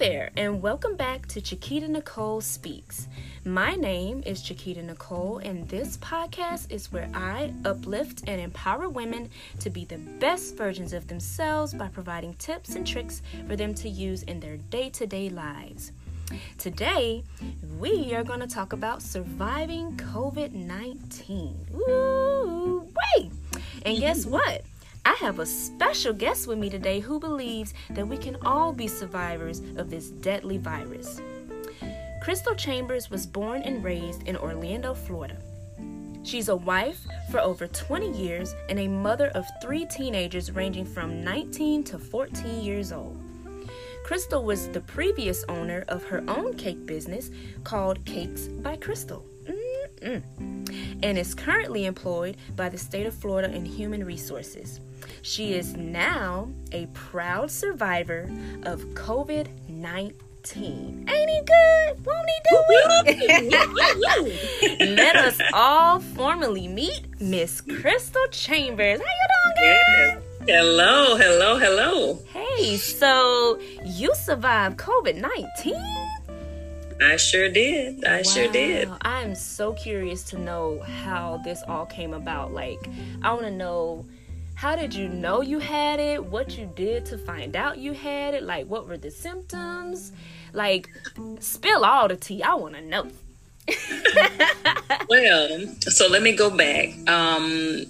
There, and welcome back to Chiquita Nicole Speaks. My name is Chiquita Nicole, and this podcast is where I uplift and empower women to be the best versions of themselves by providing tips and tricks for them to use in their day to day lives. Today, we are going to talk about surviving COVID 19. Woo! Wait! And guess what? I have a special guest with me today who believes that we can all be survivors of this deadly virus. Christal Chambers was born and raised in Orlando, Florida. She's a wife for over 20 years and a mother of three teenagers ranging from 19 to 14 years old. Christal was the previous owner of her own cake business called Cakes by Christal. Mm-mm. And is currently employed by the state of Florida in Human Resources. She is now a proud survivor of COVID 19. Ain't he good? Won't he do it? Let us all formally meet Miss Christal Chambers. How you doing, girl? Hello, hello, hello. Hey, so you survived COVID 19? I sure did. I sure did. I'm so curious to know how this all came about. Like, I want to know how did you know you had it? What you did to find out you had it? Like, what were the symptoms? Like, spill all the tea. I want to know. well, so let me go back. Um,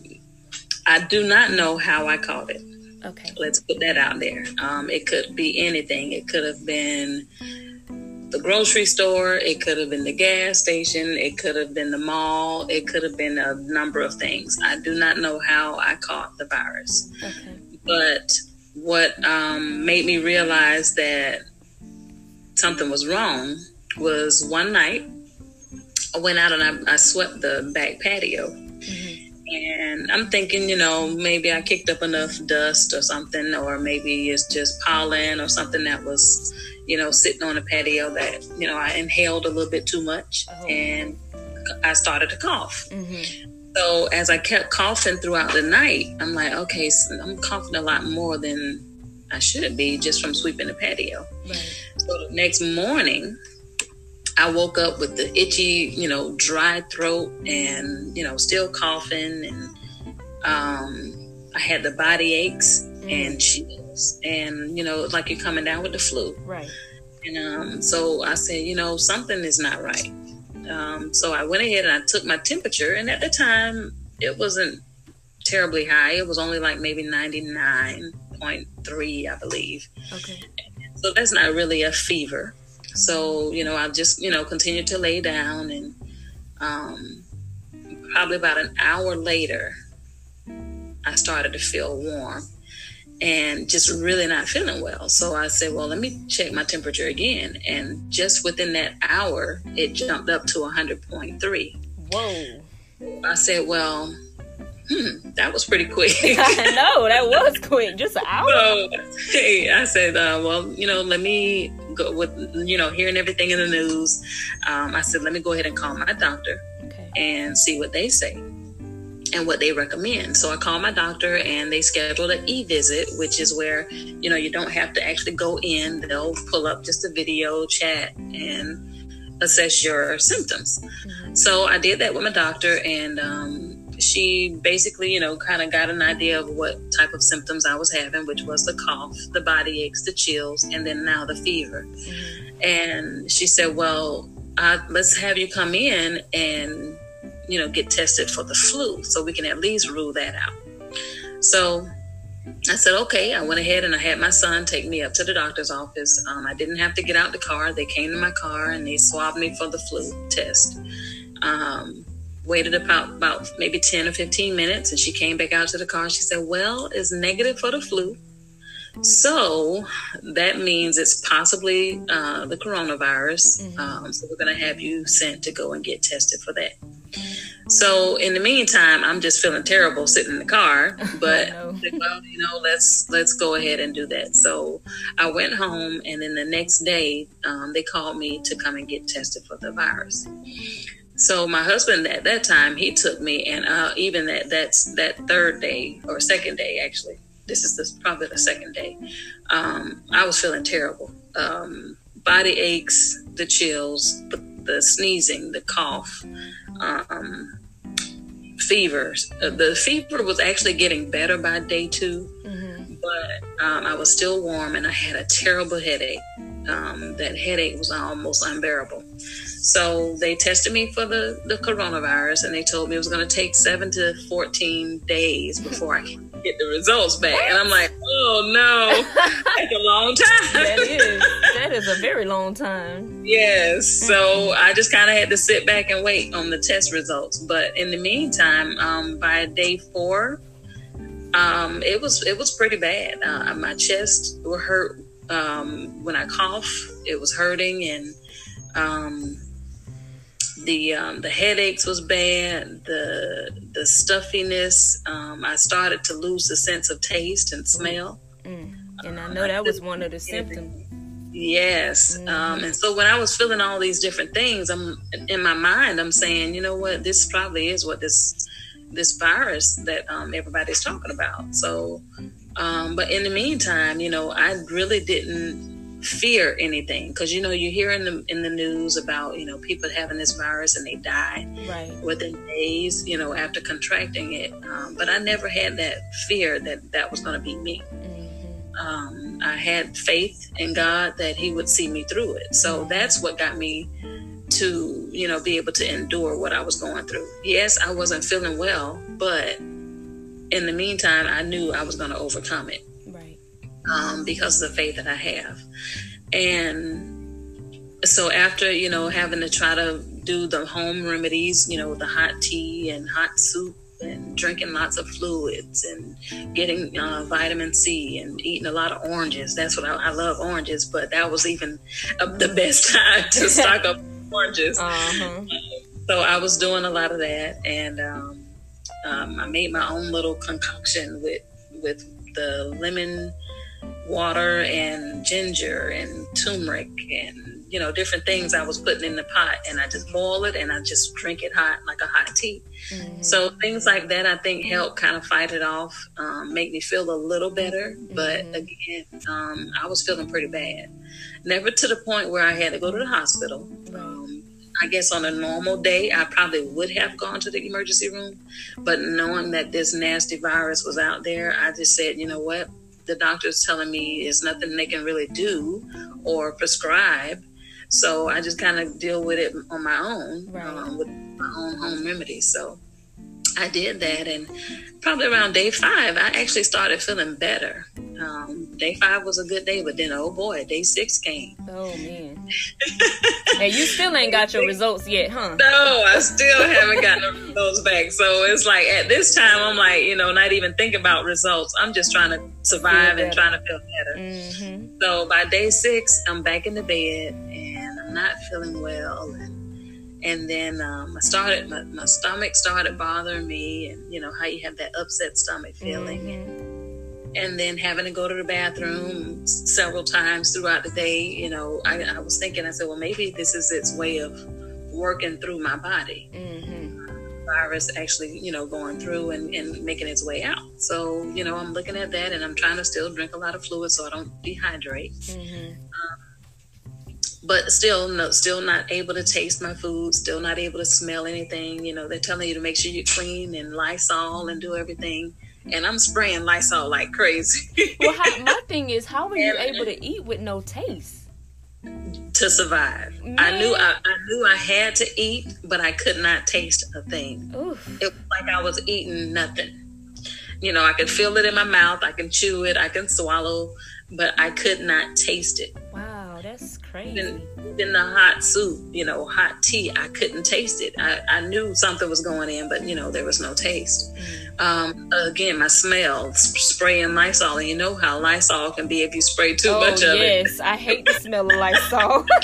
I do not know how I caught it. Okay. Let's put that out there. Um, it could be anything. It could have been the grocery store, it could have been the gas station, it could have been the mall, it could have been a number of things. I do not know how I caught the virus. Okay. But what um, made me realize that something was wrong was one night I went out and I, I swept the back patio. And I'm thinking, you know, maybe I kicked up enough dust or something, or maybe it's just pollen or something that was you know, sitting on a patio that, you know, I inhaled a little bit too much Oh. and I started to cough. Mm-hmm. So as I kept coughing throughout the night, I'm like, okay, so I'm coughing a lot more than I should be just from sweeping the patio. Right. So the next morning, I woke up with the itchy, you know, dry throat and, you know, still coughing. And um, I had the body aches and chills. And, you know, like you're coming down with the flu. Right. And um, so I said, you know, something is not right. Um, so I went ahead and I took my temperature. And at the time, it wasn't terribly high. It was only like maybe 99.3, I believe. Okay. So that's not really a fever. So, you know, I just, you know, continued to lay down and um, probably about an hour later, I started to feel warm and just really not feeling well. So I said, well, let me check my temperature again. And just within that hour, it jumped up to 100.3. Whoa. I said, well, hmm, that was pretty quick. I know that was quick. Just an hour. So hey, I said, uh, well, you know, let me go with, you know, hearing everything in the news. Um, I said, let me go ahead and call my doctor Okay. and see what they say and what they recommend. So I called my doctor and they scheduled an e-visit, which is where, you know, you don't have to actually go in. They'll pull up just a video chat and assess your symptoms. Mhm. So I did that with my doctor, and um, she basically, you know, kind of got an idea of what type of symptoms I was having, which was the cough, the body aches, the chills, and then now the fever. Mhm. And she said, "Well, uh, let's have you come in and, you know, get tested for the flu, so we can at least rule that out." So I said, okay. I went ahead and I had my son take me up to the doctor's office. Um, I didn't have to get out the car. They came to my car and they swabbed me for the flu test. Um, waited about, about maybe 10 or 15 minutes and she came back out to the car. She said, well, it's negative for the flu. So that means it's possibly uh, the coronavirus. Mhm. Um, so we're going to have you sent to go and get tested for that. So in the meantime, I'm just feeling terrible sitting in the car, but Oh, no. Well, you know, let's let's go ahead and do that. So I went home, and then the next day, um, they called me to come and get tested for the virus. So my husband at that time he took me, and uh, even that that's that third day or second day actually, this is this, probably the second day. Um, I was feeling terrible. Um, body aches, the chills, the, the sneezing, the cough, um, fevers. Uh, the fever was actually getting better by day 2 mm-hmm. but um, I was still warm and I had a terrible headache. Um, that headache was almost unbearable. So they tested me for the, the coronavirus and they told me it was going to take seven to 14 days before I get the results back. And I'm like, oh no, that's a long time. that is. That is a very long time. Yes. So mm-hmm. I just kind of had to sit back and wait on the test results. But in the meantime, um, by day four, um, it was it was pretty bad. Uh, my chest were hurt um, when I cough. It was hurting and um, the um, the headaches was bad, the the stuffiness. Um, I started to lose the sense of taste and smell. Mm. And I know that was one of the symptoms. Yes, mm-hmm. um, and so when I was feeling all these different things, I'm in my mind. I'm saying, you know what, this probably is what this this virus that um, everybody's talking about. So, um, but in the meantime, you know, I really didn't fear anything. Because you know you hear in the in the news about you know people having this virus and they die right. within days you know after contracting it. Um, but i never had that fear that that was going to be me. Mm-hmm. um, i had faith in god that he would see me through it. So that's what got me to you know be able to endure what i was going through. Yes i wasn't feeling well but in the meantime i knew i was going to overcome it um, because of the faith that I have. And so after, you know, having to try to do the home remedies, you know, the hot tea and hot soup and drinking lots of fluids and getting uh, vitamin C and eating a lot of oranges. That's what I, I love oranges, but that was even uh, the best time to stock up oranges. Uh-huh. So I was doing a lot of that, and um, um, I made my own little concoction with with the lemon water and ginger and turmeric and you know different things I was putting in the pot and I just boil it and I just drink it hot like a hot tea. Mm-hmm. So things like that I think help kind of fight it off, um, make me feel a little better. Mm-hmm. But again, um, I was feeling pretty bad. Never to the point where I had to go to the hospital. Um, I guess on a normal day, I probably would have gone to the emergency room. But knowing that this nasty virus was out there, I just said, you know what? The doctor's telling me is nothing they can really do or prescribe. So I just kind of deal with it on my own, right. um, with my own home remedies. So I did that, and probably around day five, I actually started feeling better. Um, day five was a good day, but then oh boy, day six came. Oh man! And you still ain't got your results yet, huh? No, I still haven't gotten those back. So it's like at this time, I'm like, you know, not even thinking about results. I'm just trying to survive and trying to feel better. Mm-hmm. So by day six, I'm back in the bed and I'm not feeling well. And and then um, I started my, my, stomach started bothering me, and you know how you have that upset stomach feeling, mm-hmm. and, and, then having to go to the bathroom several times throughout the day. You know, I, I, was thinking, I said, well, maybe this is its way of working through my body. Mm-hmm. Virus actually, you know, going through and, and making its way out. So, you know, I'm looking at that, and I'm trying to still drink a lot of fluid so I don't dehydrate. Mm-hmm. Um, but still no, still not able to taste my food still not able to smell anything you know they're telling you to make sure you clean and lysol and do everything and i'm spraying lysol like crazy. Well how, my thing is how are you able to eat with no taste? to survive. Man. i knew I, I, knew i had to eat but i could not taste a thing. Oof. it was like i was eating nothing. You know i could feel it in my mouth. I can chew it. I can swallow but i could not taste it. Wow that's crazy. Even, even the hot soup, you know, hot tea, I couldn't taste it. I, I knew something was going in, but you know, there was no taste. Mm. Um, again, my smell, spraying Lysol, and you know how Lysol can be if you spray too oh, much of yes. it. Yes, I hate the smell of Lysol.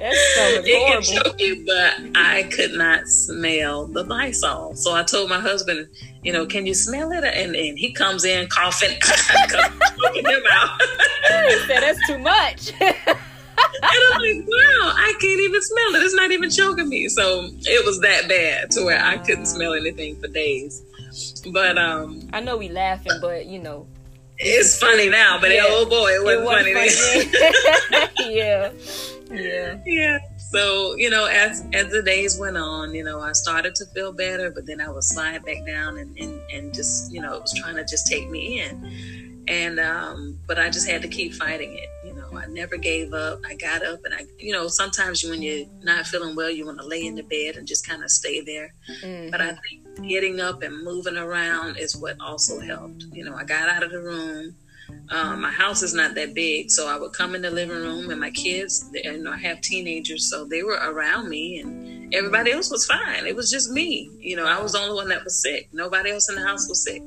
That's so it can choke you, but I could not smell the Lysol. So I told my husband, you know, can you smell it? And, and he comes in coughing, choking him out. he said, that's too much. And I'm like, wow, I can't even smell it. It's not even choking me. So it was that bad to where I couldn't smell anything for days. But um I know we laughing, but you know, it's funny now, but yeah. oh boy, it wasn't, it wasn't funny. funny. yeah, yeah, yeah. So you know, as as the days went on, you know, I started to feel better, but then I would slide back down and and, and just you know, it was trying to just take me in, and um, but I just had to keep fighting it. I never gave up. I got up, and I, you know, sometimes when you're not feeling well, you want to lay in the bed and just kind of stay there. Mm-hmm. But I think getting up and moving around is what also helped. You know, I got out of the room. Um, my house is not that big, so I would come in the living room, and my kids, you know, I have teenagers, so they were around me, and everybody else was fine. It was just me. You know, I was the only one that was sick. Nobody else in the house was sick.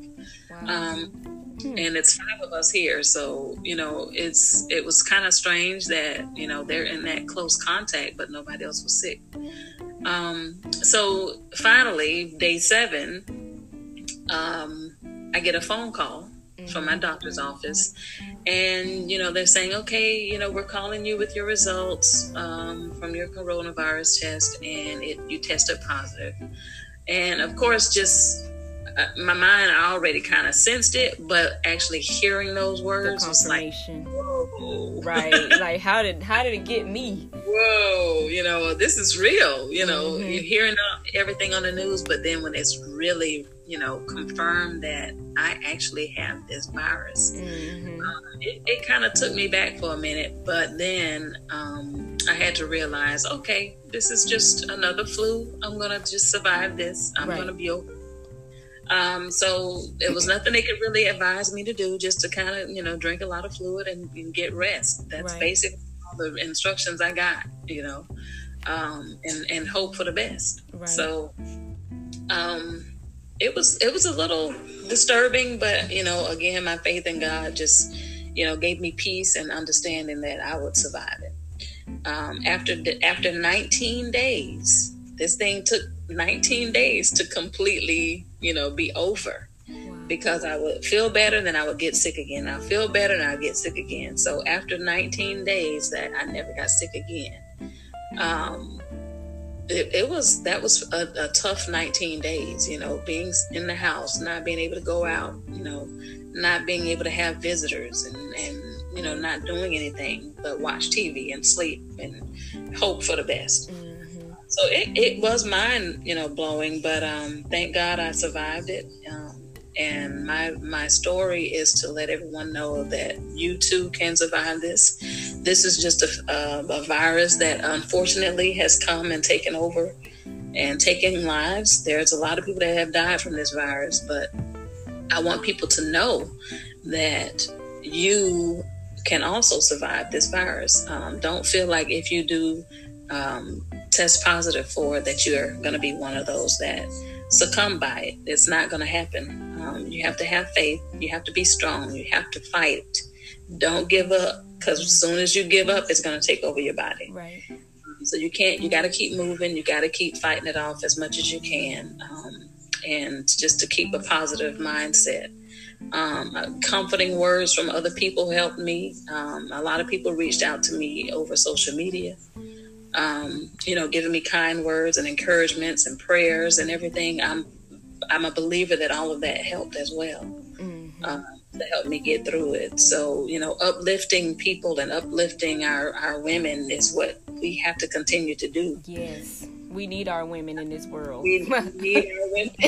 Wow. Um, hmm. and it's five of us here, so you know, it's it was kind of strange that you know they're in that close contact, but nobody else was sick. Um, so finally, day seven, um, I get a phone call mm-hmm. from my doctor's office, and you know they're saying, okay, you know we're calling you with your results um, from your coronavirus test, and it you tested positive. And of course, just uh, my mind I already kind of sensed it, but actually hearing those words was like, whoa, right? like how did how did it get me? Whoa, you know this is real. You know mm-hmm. you're hearing everything on the news, but then when it's really you know confirmed that I actually have this virus, mm-hmm. um, it, it kind of took me back for a minute, but then um, I had to realize, okay, this is just another flu. I'm gonna just survive this. I'm right. gonna be okay um, so it was nothing they could really advise me to do, just to kind of, you know, drink a lot of fluid and, and get rest. That's right. basically all the instructions I got, you know, um, and, and hope for the best. Right. So, um, it was, it was a little disturbing, but you know, again, my faith in God just, you know, gave me peace and understanding that I would survive it. Um, after, after 19 days, this thing took 19 days to completely, you know, be over because I would feel better, then I would get sick again. I'll feel better, and I'll get sick again. So after 19 days, that I never got sick again. Um, it, it was that was a, a, tough 19 days. You know, being in the house, not being able to go out. You know, not being able to have visitors, and and you know, not doing anything but watch TV and sleep and hope for the best. Mm-hmm so it, it was mind you know blowing but um, thank god i survived it um, and my my story is to let everyone know that you too can survive this. This is just a, a, a virus that unfortunately has come and taken over and taking lives. There's a lot of people that have died from this virus but i want people to know that you can also survive this virus. Um, don't feel like if you do um, test positive for that you're going to be one of those that succumb by it. It's not going to happen. Um, you have to have faith. You have to be strong. You have to fight. Don't give up because as soon as you give up, it's going to take over your body. Right. so you can't. You got to keep moving. You got to keep fighting it off as much as you can, um, and just to keep a positive mindset. Um, uh, comforting words from other people helped me. Um, a lot of people reached out to me over social media um, you know, giving me kind words and encouragements and prayers and everything. I'm I'm a believer that all of that helped as well mm-hmm. uh, to help me get through it. So you know, uplifting people and uplifting our our women is what we have to continue to do. Yes we need our women in this world. We need our women.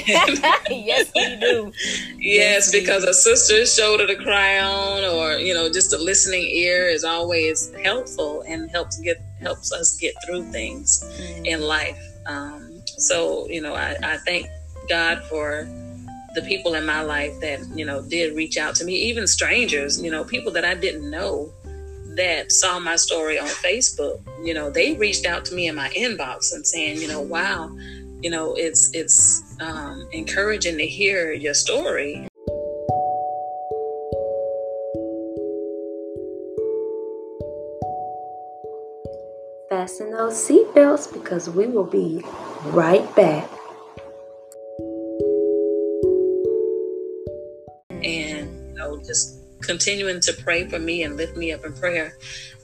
yes, we do. Yes, yes because a sister's shoulder to cry on, or you know, just a listening ear is always helpful and helps get helps us get through things mm. in life. Um, so you know, I, I thank God for the people in my life that you know did reach out to me, even strangers. You know, people that I didn't know that saw my story on Facebook, you know, they reached out to me in my inbox and saying, you know, wow, you know, it's it's um, encouraging to hear your story. Fasten those seatbelts because we will be right back. Continuing to pray for me and lift me up in prayer.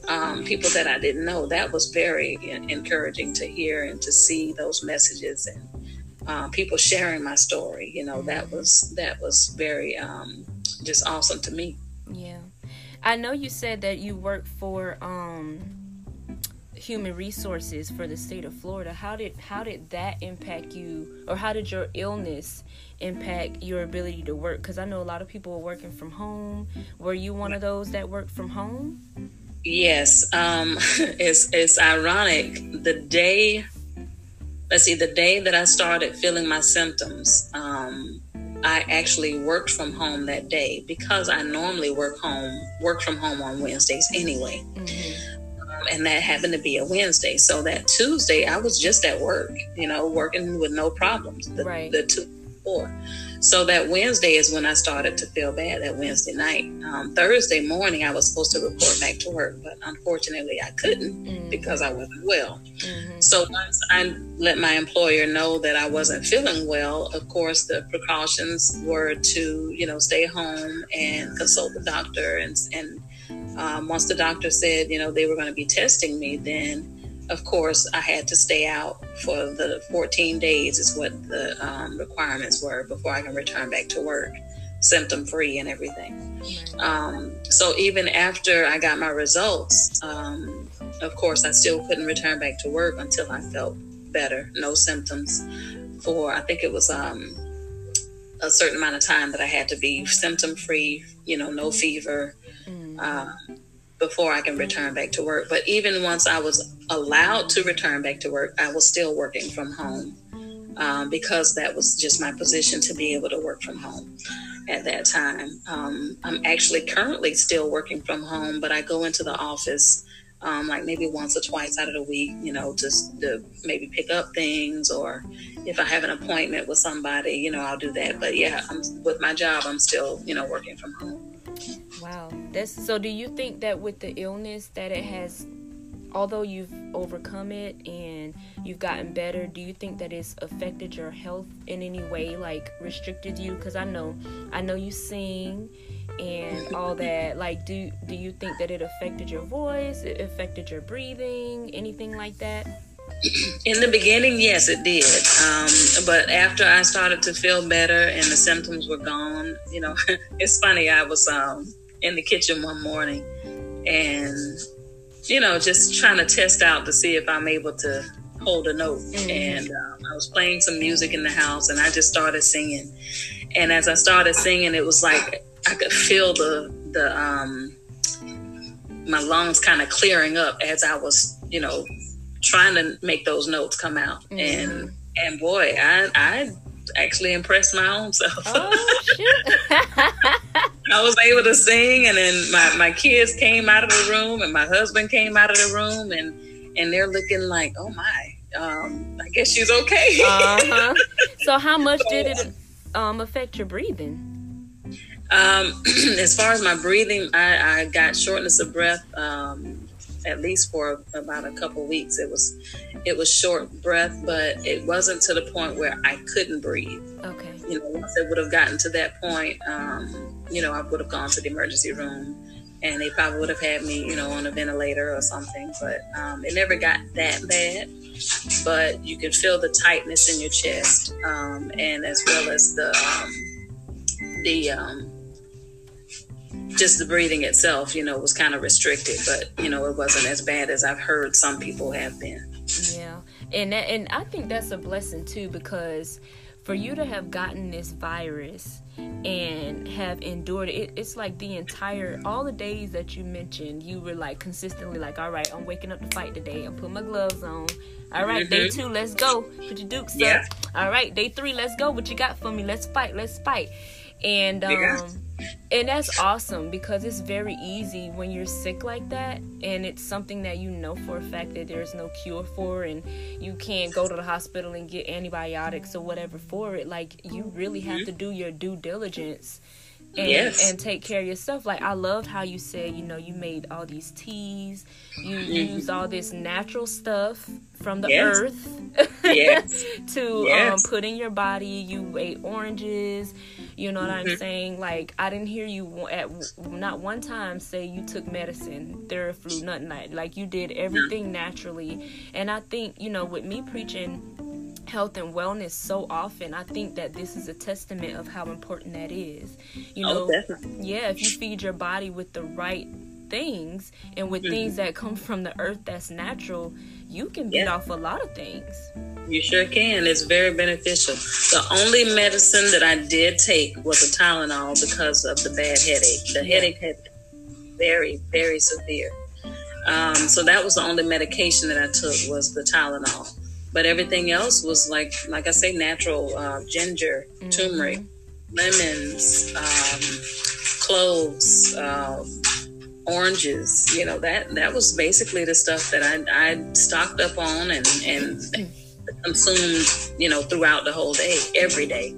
Um, people that I didn't know, that was very encouraging to hear and to see those messages and um, people sharing my story. You know, that was that was very um, just awesome to me. Yeah. I know you said that you work for um human resources for the state of Florida. How did how did that impact you or how did your illness impact your ability to work cuz I know a lot of people are working from home. Were you one of those that worked from home? Yes. Um it's it's ironic the day let's see the day that I started feeling my symptoms um I actually worked from home that day because I normally work home work from home on Wednesdays anyway. Mm-hmm and that happened to be a Wednesday. So that Tuesday, I was just at work, you know, working with no problems. The, right. The two before. So that Wednesday is when I started to feel bad. That Wednesday night, um, Thursday morning, I was supposed to report back to work, but unfortunately, I couldn't mm-hmm. because I wasn't well. Mm-hmm. So once I let my employer know that I wasn't feeling well, of course, the precautions were to, you know, stay home and consult the doctor and and um, once the doctor said, you know, they were going to be testing me, then of course I had to stay out for the 14 days, is what the um, requirements were before I can return back to work, symptom free and everything. Um, so even after I got my results, um, of course, I still couldn't return back to work until I felt better, no symptoms for, I think it was um, a certain amount of time that I had to be symptom free, you know, no fever um, before I can return back to work. But even once I was allowed to return back to work, I was still working from home um, because that was just my position to be able to work from home at that time. Um, I'm actually currently still working from home, but I go into the office. Um, like maybe once or twice out of the week, you know, just to maybe pick up things or if I have an appointment with somebody, you know, I'll do that. But yeah, I'm, with my job, I'm still, you know, working from home. Wow. That's so do you think that with the illness that it has although you've overcome it and you've gotten better, do you think that it's affected your health in any way like restricted you? Cuz I know I know you sing and all that. Like do do you think that it affected your voice? It affected your breathing? Anything like that? In the beginning yes it did. Um, but after i started to feel better and the symptoms were gone you know it's funny i was um, in the kitchen one morning and, you know, just trying to test out to see if I'm able to hold a note. Mm-hmm. And um, I was playing some music in the house and I just started singing. And as I started singing, it was like I could feel the, the, um, my lungs kind of clearing up as I was, you know, trying to make those notes come out. Mm-hmm. And, and boy, I, I actually impressed my own self. Oh, I was able to sing, and then my, my kids came out of the room, and my husband came out of the room, and and they're looking like, oh my, um, I guess she's okay. uh-huh. So, how much did it um, affect your breathing? Um, as far as my breathing, I, I got shortness of breath. Um, at least for about a couple weeks. It was it was short breath, but it wasn't to the point where I couldn't breathe. Okay. You know, once it would have gotten to that point, um, you know, I would have gone to the emergency room and they probably would have had me, you know, on a ventilator or something. But um, it never got that bad. But you can feel the tightness in your chest, um, and as well as the um, the um, just the breathing itself, you know, was kind of restricted, but you know, it wasn't as bad as I've heard some people have been. Yeah, and that, and I think that's a blessing too because for you to have gotten this virus and have endured it it's like the entire all the days that you mentioned you were like consistently like all right i'm waking up to fight today. I'm putting my gloves on. All right, mm-hmm. day two let's go. Put your dukes yeah. up all right day three let's go. What you got for me? Let's fight let's fight. And um and that's awesome because it's very easy when you're sick like that and it's something that you know for a fact that there's no cure for and you can't go to the hospital and get antibiotics or whatever for it. Like you really have to do your due diligence and, yes. and take care of yourself. Like I loved how you said, you know, you made all these teas, you mm-hmm. use all this natural stuff from the yes. earth yes. to yes. Um, put in your body. You ate oranges. You know what mm-hmm. I'm saying? Like I didn't hear you at not one time say you took medicine, Theraflu, nothing like like you did everything naturally. And I think you know with me preaching health and wellness so often i think that this is a testament of how important that is you Oh, know definitely. yeah if you feed your body with the right things and with things that come from the earth that's natural you can beat Yeah. off a lot of things You sure can. It's very beneficial. The only medicine that I did take was a Tylenol because of the bad headache. The Yeah. headache had very, very severe. Um, so that was the only medication that I took was the Tylenol. But everything else was like, like I say, natural uh, ginger, turmeric, lemons, um, cloves, um, oranges. You know that that was basically the stuff that I, I stocked up on and and consumed. You know throughout the whole day, every day,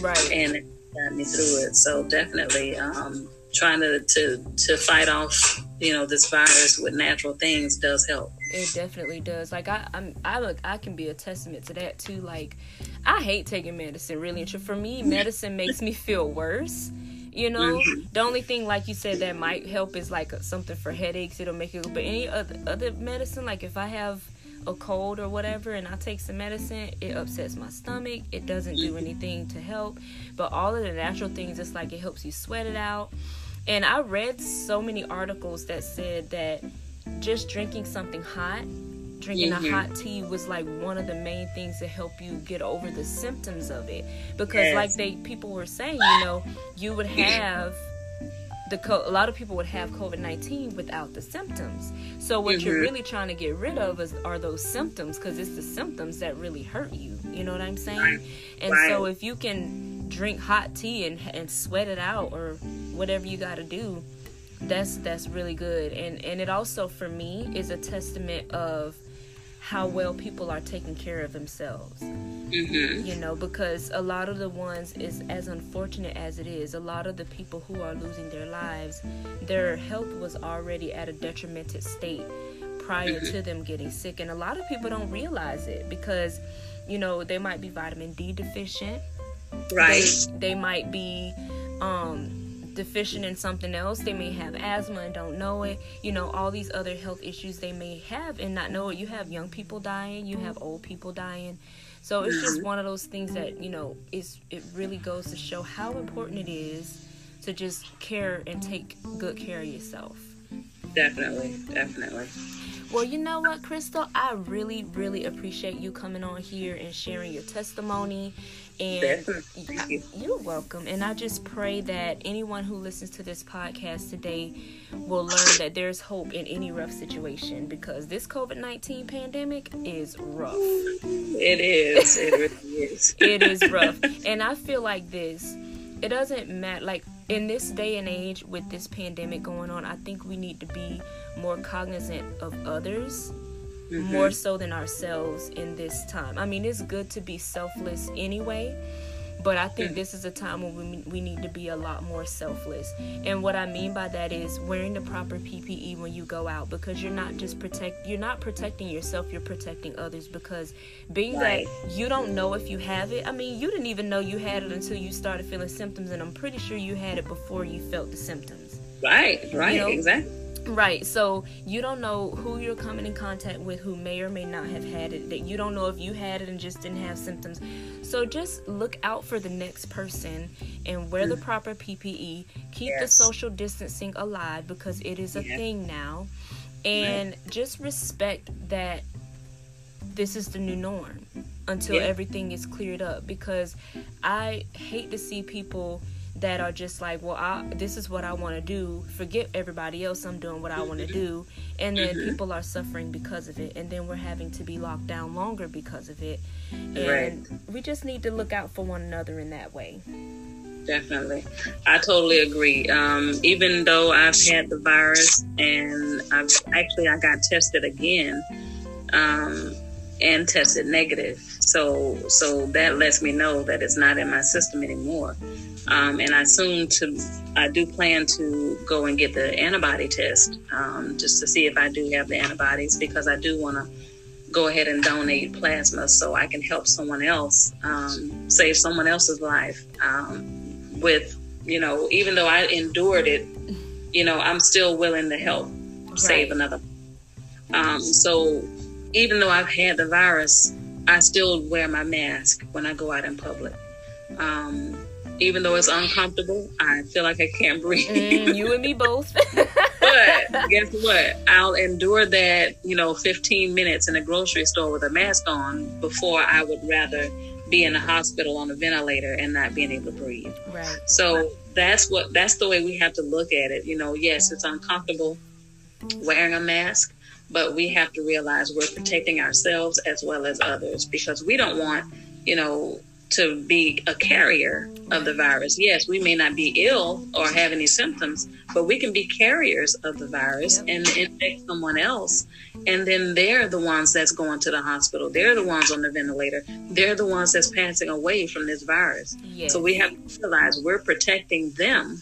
right and it got me through it. So definitely um, trying to, to to fight off you know this virus with natural things does help. It definitely does. Like I, I'm, I look, I can be a testament to that too. Like, I hate taking medicine. Really, and for me, medicine makes me feel worse. You know, mm-hmm. the only thing, like you said, that might help is like something for headaches. It'll make it. But any other other medicine, like if I have a cold or whatever, and I take some medicine, it upsets my stomach. It doesn't do anything to help. But all of the natural things, it's like it helps you sweat it out. And I read so many articles that said that just drinking something hot, drinking Mhm. a hot tea was like one of the main things to help you get over the symptoms of it. Because Yes. like they people were saying, you know, you would have the co- a lot of people would have COVID nineteen without the symptoms. So what you're Mhm. really trying to get rid of is are those symptoms because it's the symptoms that really hurt you. You know what I'm saying? Right. And so if you can drink hot tea and and sweat it out or whatever you got to do, that's that's really good. And and it also for me is a testament of how well people are taking care of themselves. Hmm you know because a lot of the ones is as unfortunate as it is a lot of the people who are losing their lives their health was already at a detrimented state prior to them getting sick. And a lot of people don't realize it because you know they might be vitamin d deficient. Right. they, they might be um deficient in something else they may have asthma and don't know it you know all these other health issues they may have and not know it you have young people dying you have old people dying so it's just mm-hmm. one of those things that you know is it really goes to show how important it is to just care and take good care of yourself Definitely. Definitely. well, you know what, Christal? I really, really appreciate you coming on here and sharing your testimony. And you're welcome. And I just pray that anyone who listens to this podcast today will learn that there's hope in any rough situation because this COVID 19 pandemic is rough. It is. It really is. It is rough. and I feel like this, it doesn't matter. Like in this day and age with this pandemic going on, I think we need to be more cognizant of others Mm-hmm. more so than ourselves in this time. I mean, it's good to be selfless anyway, but I think this is a time when we, we need to be a lot more selfless. And what I mean by that is wearing the proper PPE when you go out because you're not just protect you're not protecting yourself, you're protecting others because being Right. that you don't know if you have it. I mean, you didn't even know you had it until you started feeling symptoms and I'm pretty sure you had it before you felt the symptoms. Right. Right. You know? Exactly. Right. So you don't know who you're coming in contact with who may or may not have had it. That you don't know if you had it and just didn't have symptoms. So just look out for the next person and wear the mm-hmm. proper PPE. Keep the social distancing alive because it is a Yeah. thing now. And just respect that this is the new norm until Yeah. everything is cleared up because I hate to see people that are just like, well, I, this is what I want to do. Forget everybody else. I'm doing what I want to do. And then Mhm. people are suffering because of it. And then we're having to be locked down longer because of it. And Right. we just need to look out for one another in that way. Definitely. I totally agree. Um, even though I've had the virus and I've actually I got tested again um, and tested negative. So so that lets me know that it's not in my system anymore. Um, and I soon to I do plan to go and get the antibody test um, just to see if I do have the antibodies because I do want to go ahead and donate plasma so I can help someone else, um, save someone else's life. Um, with you know, even though I endured it, you know, I'm still willing to help save another. Um, so even though I've had the virus, I still wear my mask when I go out in public. Um, even though it's uncomfortable, I feel like I can't breathe. Mm, you and me both. but guess what? I'll endure that, you know, 15 minutes in a grocery store with a mask on before I would rather be in a hospital on a ventilator and not being able to breathe. Right. So that's what that's the way we have to look at it. You know, yes, it's uncomfortable wearing a mask, but we have to realize we're protecting ourselves as well as others because we don't want, you know, to be a carrier of the virus. Yes, we may not be ill or have any symptoms, but we can be carriers of the virus yep. and infect someone else. And then they're the ones that's going to the hospital. They're the ones on the ventilator. They're the ones that's passing away from this virus. Yes. So we have to realize we're protecting them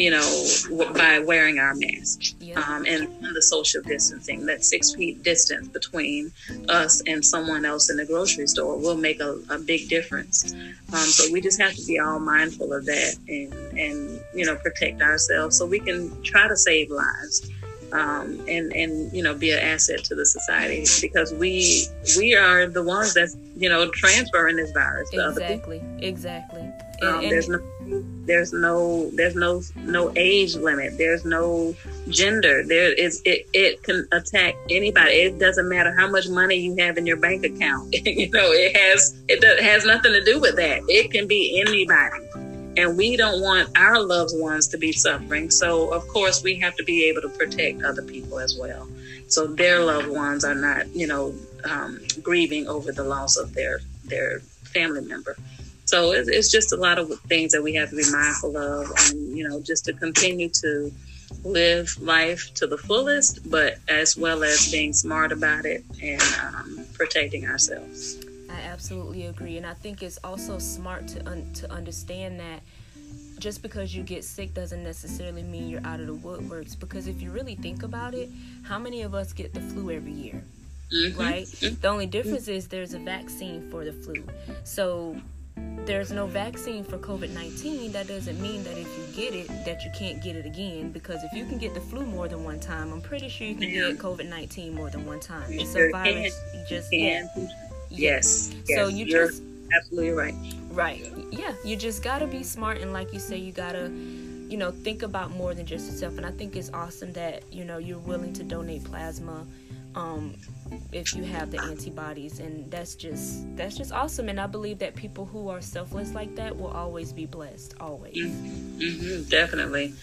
you know, by wearing our mask yeah. um, and the social distancing. That six feet distance between us and someone else in the grocery store will make a, a big difference. Um, so we just have to be all mindful of that and, and, you know, protect ourselves so we can try to save lives. Um, and and you know be an asset to the society because we we are the ones that's you know transferring this virus to exactly, other people. Exactly, exactly. Um, there's no there's no there's no no age limit. There's no gender. There is it it can attack anybody. It doesn't matter how much money you have in your bank account. you know, it has it does, has nothing to do with that. It can be anybody. And we don't want our loved ones to be suffering. So of course we have to be able to protect other people as well. So their loved ones are not, you know, um, grieving over the loss of their their family member. So it's, it's just a lot of things that we have to be mindful of, and you know, just to continue to live life to the fullest, but as well as being smart about it and um, protecting ourselves. I absolutely agree, and I think it's also smart to un- to understand that just because you get sick doesn't necessarily mean you're out of the woodworks. Because if you really think about it, how many of us get the flu every year? Mm-hmm. Right? The only difference is there's a vaccine for the flu. So there's no vaccine for COVID-19, that doesn't mean that if you get it, that you can't get it again. Because if you can get the flu more than one time, I'm pretty sure you can get COVID-19 more than one time. It's a virus. You just can. Yes. yes. So you You're just absolutely right. Right. Yeah. You just gotta be smart, and like you say, you gotta you know think about more than just yourself and i think it's awesome that you know you're willing to donate plasma um, if you have the antibodies and that's just that's just awesome. And i believe that people who are selfless like that will always be blessed always. Mm-hmm, definitely.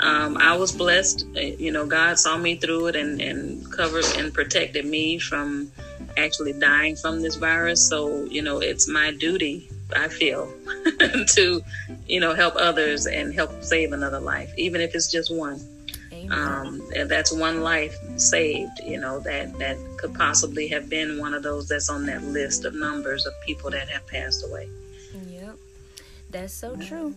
Um, i was blessed uh, you know god saw me through it and, and covered and protected me from actually dying from this virus. So you know it's my duty i feel to you know help others and help save another life even if it's just one um, that's one life saved, you know, that, that could possibly have been one of those that's on that list of numbers of people that have passed away. Yep, that's so true.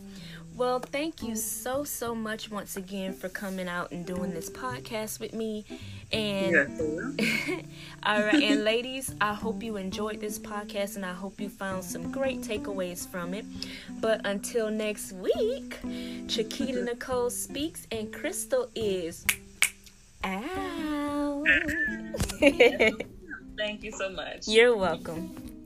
Well, thank you so, so much once again for coming out and doing this podcast with me. And all right, and ladies, I hope you enjoyed this podcast and I hope you found some great takeaways from it. But until next week, Chiquita Nicole speaks and Christal is out. Thank you so much. You're welcome.